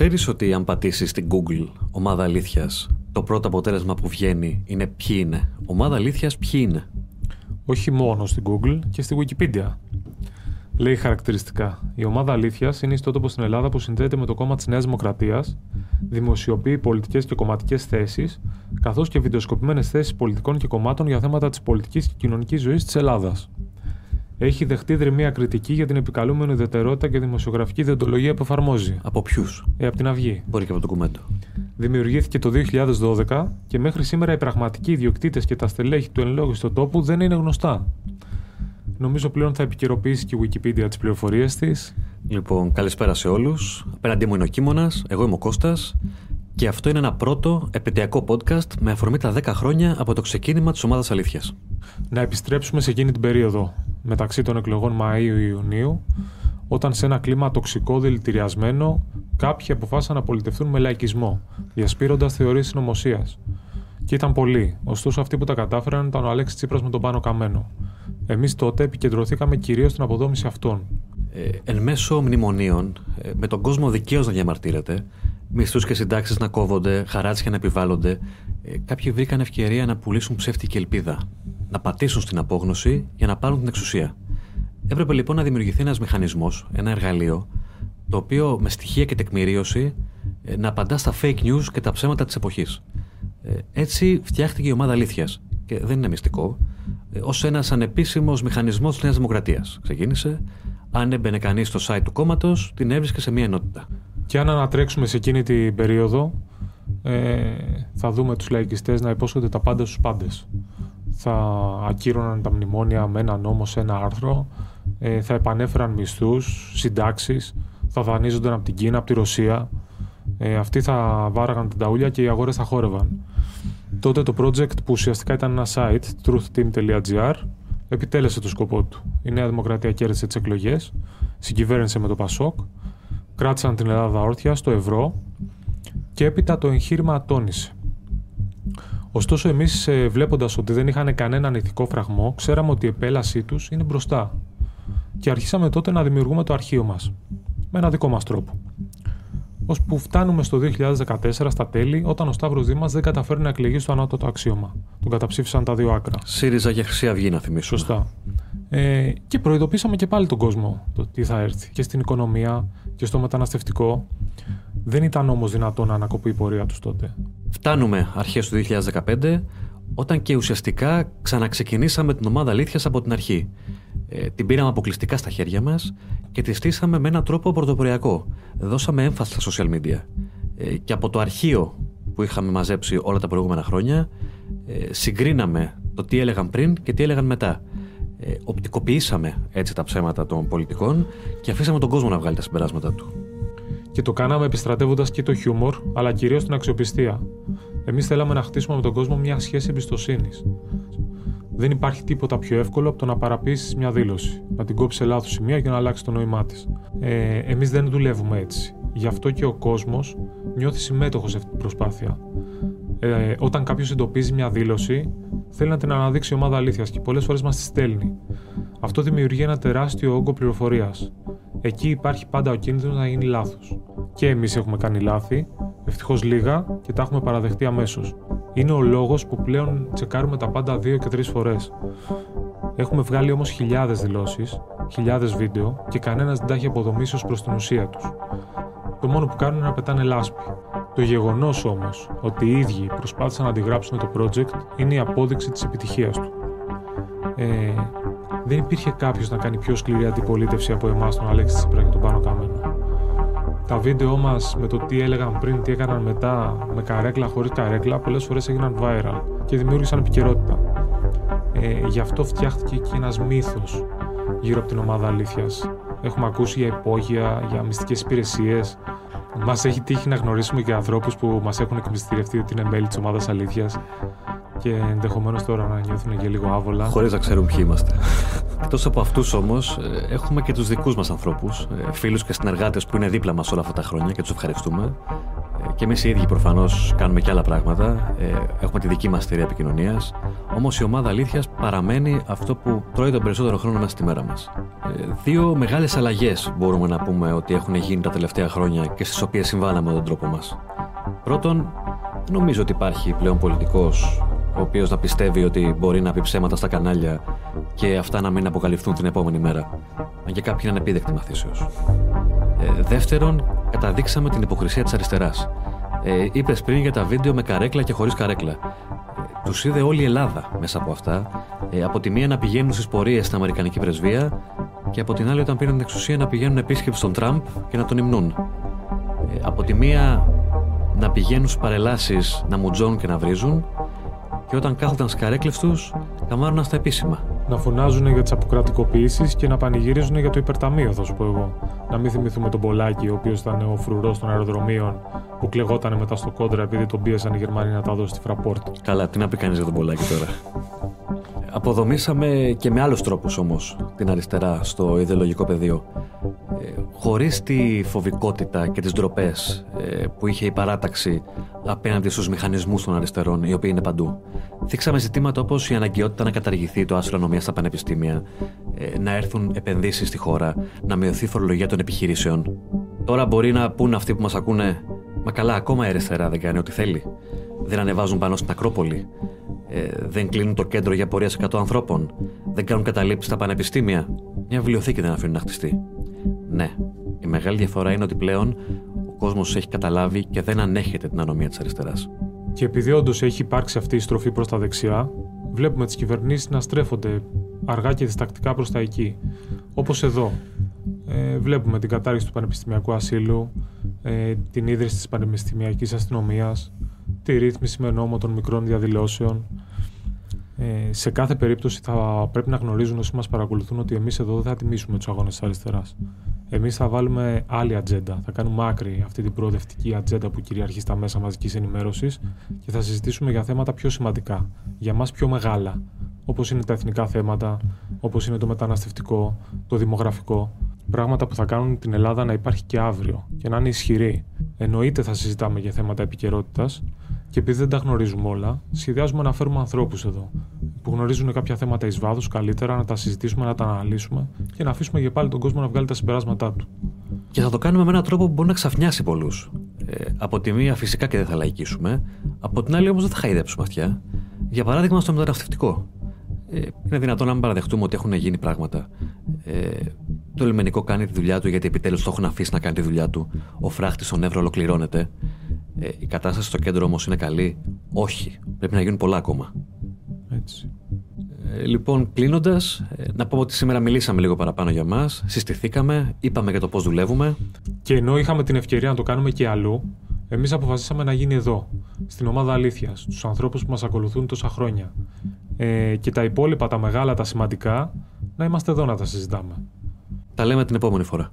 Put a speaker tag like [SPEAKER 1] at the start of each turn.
[SPEAKER 1] Ξέρεις ότι αν πατήσεις στην Google ομάδα αλήθειας, το πρώτο αποτέλεσμα που βγαίνει είναι ποιοι είναι. Ομάδα αλήθειας ποιοι είναι;
[SPEAKER 2] Όχι μόνο στην Google και στη Wikipedia. Λέει χαρακτηριστικά. Η ομάδα αλήθειας είναι ιστότοπο στην Ελλάδα που συνδέεται με το κόμμα της Νέας Δημοκρατίας, δημοσιοποιεί πολιτικές και κομματικές θέσεις, καθώς και βιντεοσκοπημένες θέσεις πολιτικών και κομμάτων για θέματα της πολιτικής και κοινωνικής ζωής της Ελλάδας. Έχει δεχτεί δρυμία κριτική για την επικαλούμενη ουδετερότητα και δημοσιογραφική διοντολογία που εφαρμόζει.
[SPEAKER 1] Από ποιους;
[SPEAKER 2] Ε, από την Αυγή.
[SPEAKER 1] Μπορεί και από το κουμέντο.
[SPEAKER 2] Δημιουργήθηκε το 2012 και μέχρι σήμερα οι πραγματικοί ιδιοκτήτες και τα στελέχη του εν λόγω στο τόπου δεν είναι γνωστά. Νομίζω πλέον θα επικαιροποιήσει και η Wikipedia τις πληροφορίες της.
[SPEAKER 1] Λοιπόν, καλησπέρα σε όλους. Απέναντί μου είναι ο Κίμωνας, εγώ είμαι ο Κώστας. Και αυτό είναι ένα πρώτο επαιτειακό podcast με αφορμή τα 10 χρόνια από το ξεκίνημα της ομάδας Αλήθειας.
[SPEAKER 2] Να επιστρέψουμε σε εκείνη την περίοδο, μεταξύ των εκλογών Μαΐου-Ιουνίου, όταν σε ένα κλίμα τοξικό δηλητηριασμένο κάποιοι αποφάσισαν να πολιτευτούν με λαϊκισμό, διασπείροντας θεωρίες συνωμοσίας. Και ήταν πολλοί. Ωστόσο, αυτοί που τα κατάφεραν ήταν ο Αλέξης Τσίπρας με τον Πάνο Καμένο. Εμείς τότε επικεντρωθήκαμε κυρίως στην αποδόμηση αυτών.
[SPEAKER 1] Ε, εν μέσω μνημονίων, ε, με τον κόσμο δικαίως να διαμαρτύρεται, μισθούς και συντάξεις να κόβονται, χαράτσια να επιβάλλονται, ε, κάποιοι βρήκαν ευκαιρία να πουλήσουν ψεύτικη ελπίδα. Να πατήσουν στην απόγνωση για να πάρουν την εξουσία. Έπρεπε λοιπόν να δημιουργηθεί ένας μηχανισμός, ένα εργαλείο, το οποίο με στοιχεία και τεκμηρίωση ε, να απαντά στα fake news και τα ψέματα της εποχής. Ε, έτσι φτιάχτηκε η ομάδα αλήθειας. Και δεν είναι μυστικό. Ε, Ω ένας ανεπίσημος μηχανισμός της Νέας Δημοκρατίας. Ξεκίνησε. Αν έμπαινε κανείς στο site του κόμματος, την έβρισκε σε μία ενότητα.
[SPEAKER 2] Και αν ανατρέξουμε σε εκείνη την περίοδο, ε, θα δούμε τους λαϊκιστές να υπόσχονται τα πάντα στους πάντες. Θα ακύρωναν τα μνημόνια με ένα νόμο σε ένα άρθρο, ε, θα επανέφεραν μισθούς, συντάξεις, θα δανείζονταν από την Κίνα, από τη Ρωσία. Ε, αυτοί θα βάραγαν την ταούλια και οι αγορές θα χόρευαν. Τότε το project που ουσιαστικά ήταν ένα site, truthteam.gr, επιτέλεσε το σκοπό του. Η Νέα Δημοκρατία κέρδισε τις εκλογές, συγκυβέρνησε με το Πασόκ, κράτησαν την Ελλάδα όρθια στο ευρώ και έπειτα το εγχείρημα ατόνισε. Ωστόσο, εμείς βλέποντας ότι δεν είχαν κανέναν ηθικό φραγμό, ξέραμε ότι η επέλασή τους είναι μπροστά. Και αρχίσαμε τότε να δημιουργούμε το αρχείο μας. Με ένα δικό μας τρόπο. Ώσπου φτάνουμε στο 2014 στα τέλη, όταν ο Σταύρος Δήμας δεν καταφέρει να εκλεγεί στο ανώτατο αξίωμα. Τον καταψήφισαν τα δύο άκρα.
[SPEAKER 1] ΣΥΡΙΖΑ και Χρυσή Αυγή, να θυμίσουμε.
[SPEAKER 2] Σωστά. Ε, και προειδοποίησαμε και πάλι τον κόσμο το τι θα έρθει και στην οικονομία και στο μεταναστευτικό. Δεν ήταν όμως δυνατόν να ανακοπεί η πορεία τους τότε.
[SPEAKER 1] Φτάνουμε αρχές του 2015, όταν και ουσιαστικά ξαναξεκινήσαμε την ομάδα αλήθειας από την αρχή. Ε, την πήραμε αποκλειστικά στα χέρια μας και τη στήσαμε με έναν τρόπο πρωτοποριακό. Δώσαμε έμφαση στα social media. Ε, και από το αρχείο που είχαμε μαζέψει όλα τα προηγούμενα χρόνια, ε, συγκρίναμε το τι έλεγαν πριν και τι έλεγαν μετά. Ε, οπτικοποιήσαμε έτσι τα ψέματα των πολιτικών και αφήσαμε τον κόσμο να βγάλει τα συμπεράσματα του.
[SPEAKER 2] Και το κάναμε επιστρατεύοντας και το χιούμορ, αλλά κυρίως την αξιοπιστία. Εμείς θέλαμε να χτίσουμε με τον κόσμο μια σχέση εμπιστοσύνης. Δεν υπάρχει τίποτα πιο εύκολο από το να παραπείσει μια δήλωση, να την κόψεις σε λάθος σημεία και να αλλάξει το νόημά της. Ε, Εμείς δεν δουλεύουμε έτσι. Γι' αυτό και ο κόσμος νιώθει συμμέτοχος σε αυτή την προσπάθεια. Ε, όταν κάποιος εντοπίζει μια δήλωση, θέλει να την αναδείξει η ομάδα αλήθειας και πολλές φορές μας τη στέλνει. Αυτό δημιουργεί ένα τεράστιο όγκο πληροφορίας. Εκεί υπάρχει πάντα ο κίνδυνος να γίνει λάθος. Και εμείς έχουμε κάνει λάθη, ευτυχώς λίγα και τα έχουμε παραδεχτεί αμέσως. Είναι ο λόγος που πλέον τσεκάρουμε τα πάντα δύο και τρεις φορές. Έχουμε βγάλει όμως χιλιάδες δηλώσεις, χιλιάδες βίντεο και κανένας δεν τα έχει αποδομήσει ως προς την ουσία τους. Το μόνο που κάνουν είναι να πετάνε λάσπη. Το γεγονός όμως ότι οι ίδιοι προσπάθησαν να αντιγράψουν το project είναι η απόδειξη της επιτυχίας του. Ε, δεν υπήρχε κάποιος να κάνει πιο σκληρή αντιπολίτευση από εμάς τον Αλέξη Τσίπρα και τον Πάνο Καμένο. Τα βίντεο μας με το τι έλεγαν πριν, τι έκαναν μετά, με καρέκλα, χωρίς καρέκλα, πολλές φορές έγιναν viral και δημιούργησαν επικαιρότητα. Ε, γι' αυτό φτιάχτηκε και ένας μύθος γύρω από την ομάδα αλήθειας. Έχουμε ακούσει για υπόγεια, για μυστικές υπηρεσίες. Μας έχει τύχει να γνωρίσουμε και ανθρώπους που μας έχουν εκμυστηρευτεί ότι είναι μέλη της ομάδας αλήθειας και ενδεχομένως τώρα να νιώθουν και λίγο άβολα.
[SPEAKER 1] Χωρίς να ξέρουν ποιοι είμαστε. Εκτός από αυτούς όμως, έχουμε και τους δικούς μας ανθρώπους, φίλους και συνεργάτες που είναι δίπλα μας όλα αυτά τα χρόνια και τους ευχαριστούμε. Ε, και εμείς οι ίδιοι προφανώς κάνουμε και άλλα πράγματα. Ε, έχουμε τη δική μας εταιρεία επικοινωνίας. Όμως η ομάδα αλήθειας παραμένει αυτό που τρώει τον περισσότερο χρόνο μέσα στη μέρα μας. Ε, δύο μεγάλες αλλαγές μπορούμε να πούμε ότι έχουν γίνει τα τελευταία χρόνια και στις οποίες συμβάλαμε με τον τρόπο μας. Πρώτον, νομίζω ότι υπάρχει πλέον πολιτικός ο οποίος να πιστεύει ότι μπορεί να πει ψέματα στα κανάλια και αυτά να μην αποκαλυφθούν την επόμενη μέρα. Αν και κάποιοι είναι επίδεκτοι μαθήσεως. Ε, δεύτερον, καταδείξαμε την υποκρισία της αριστεράς. Ε, Είπες πριν για τα βίντεο με καρέκλα και χωρίς καρέκλα. Ε, Τους είδε όλη η Ελλάδα μέσα από αυτά. Ε, από τη μία να πηγαίνουν στις πορείες στην Αμερικανική πρεσβεία και από την άλλη, όταν πήραν την εξουσία, να πηγαίνουν επίσκεψη στον Τραμπ και να τον υμνούν. Ε, από τη μία να πηγαίνουν στις παρελάσεις να μουτζώνουν και να βρίζουν και όταν κάθονταν στι καρέκλε του, καμάρωναν στα επίσημα.
[SPEAKER 2] Να φωνάζουν για τις αποκρατικοποιήσεις και να πανηγυρίζουν για το υπερταμείο, θα σου πω εγώ. Να μην θυμηθούμε τον Πολάκη, ο οποίος ήταν ο φρουρός των αεροδρομίων που κλεγόταν μετά στο κόντρα επειδή τον πίεσαν οι Γερμανοί να τα δώσει στη Φραπόρτ.
[SPEAKER 1] Καλά, τι να πει κανείς για τον Πολάκη τώρα. Αποδομήσαμε και με άλλους τρόπους όμως την αριστερά στο ιδεολογικό πεδίο. Ε, χωρίς τη φοβικότητα και τις ντροπές ε, που είχε η παράταξη απέναντι στους μηχανισμούς των αριστερών, οι οποίοι είναι παντού. Θίξαμε ζητήματα όπως η αναγκαιότητα να καταργηθεί το άσυλο νομίας στα πανεπιστήμια, ε, να έρθουν επενδύσεις στη χώρα, να μειωθεί η φορολογία των επιχειρήσεων. Τώρα μπορεί να πούν αυτοί που μας ακούνε Μα καλά, ακόμα η αριστερά δεν κάνει ό,τι θέλει. Δεν ανεβάζουν πάνω στην Ακρόπολη. Ε, δεν κλείνουν το κέντρο για πορεία 100 ανθρώπων. Δεν κάνουν καταλήψεις στα πανεπιστήμια. Μια βιβλιοθήκη δεν αφήνουν να χτιστεί. Ναι, η μεγάλη διαφορά είναι ότι πλέον ο κόσμος έχει καταλάβει και δεν ανέχεται την ανομία της αριστεράς.
[SPEAKER 2] Και επειδή όντως έχει υπάρξει αυτή η στροφή προς τα δεξιά, βλέπουμε τις κυβερνήσεις να στρέφονται αργά και διστακτικά προς τα εκεί. Όπως εδώ. Ε, βλέπουμε την κατάργηση του πανεπιστημιακού ασύλου, ε, την ίδρυση της πανεπιστημιακής αστυνομίας, τη ρύθμιση με νόμο των μικρών διαδηλώσεων. Ε, σε κάθε περίπτωση θα πρέπει να γνωρίζουν όσοι μας παρακολουθούν ότι εμείς εδώ δεν θα τιμήσουμε τους αγώνες της αριστεράς. Εμείς θα βάλουμε άλλη ατζέντα, θα κάνουμε άκρη αυτή την προοδευτική ατζέντα που κυριαρχεί στα μέσα μαζικής ενημέρωσης και θα συζητήσουμε για θέματα πιο σημαντικά, για μας πιο μεγάλα, όπως είναι τα εθνικά θέματα, όπως είναι το μεταναστευτικό, το δημογραφικό, Πράγματα που θα κάνουν την Ελλάδα να υπάρχει και αύριο και να είναι ισχυρή. Εννοείται θα συζητάμε για θέματα επικαιρότητας και επειδή δεν τα γνωρίζουμε όλα, σχεδιάζουμε να φέρουμε ανθρώπους εδώ που γνωρίζουν κάποια θέματα εις βάθος καλύτερα, να τα συζητήσουμε, να τα αναλύσουμε και να αφήσουμε για πάλι τον κόσμο να βγάλει τα συμπεράσματά του.
[SPEAKER 1] Και θα το κάνουμε με έναν τρόπο που μπορεί να ξαφνιάσει πολλούς. Ε, από τη μία φυσικά και δεν θα λαϊκίσουμε, από την άλλη όμως δεν θα χαϊδέψουμε αυτιά. Για παράδειγμα στο μεταναστευτικό. Ε, είναι δυνατόν να μην παραδεχτούμε ότι έχουν γίνει πράγματα. Ε, το λιμενικό κάνει τη δουλειά του γιατί επιτέλους το έχουν αφήσει να κάνει τη δουλειά του. Ο φράχτης στον Εύρο ολοκληρώνεται. Ε, η κατάσταση στο κέντρο όμως είναι καλή; Όχι. Πρέπει να γίνουν πολλά ακόμα.
[SPEAKER 2] Έτσι.
[SPEAKER 1] Ε, λοιπόν, κλείνοντας, ε, να πούμε ότι σήμερα μιλήσαμε λίγο παραπάνω για μας. Συστηθήκαμε, είπαμε για το πώς δουλεύουμε.
[SPEAKER 2] Και ενώ είχαμε την ευκαιρία να το κάνουμε και αλλού, εμείς αποφασίσαμε να γίνει εδώ, στην ομάδα Αλήθειας, στου ανθρώπους που μας ακολουθούν τόσα χρόνια. Ε, και τα υπόλοιπα, τα μεγάλα, τα σημαντικά, να είμαστε εδώ να τα συζητάμε.
[SPEAKER 1] Τα λέμε την επόμενη φορά.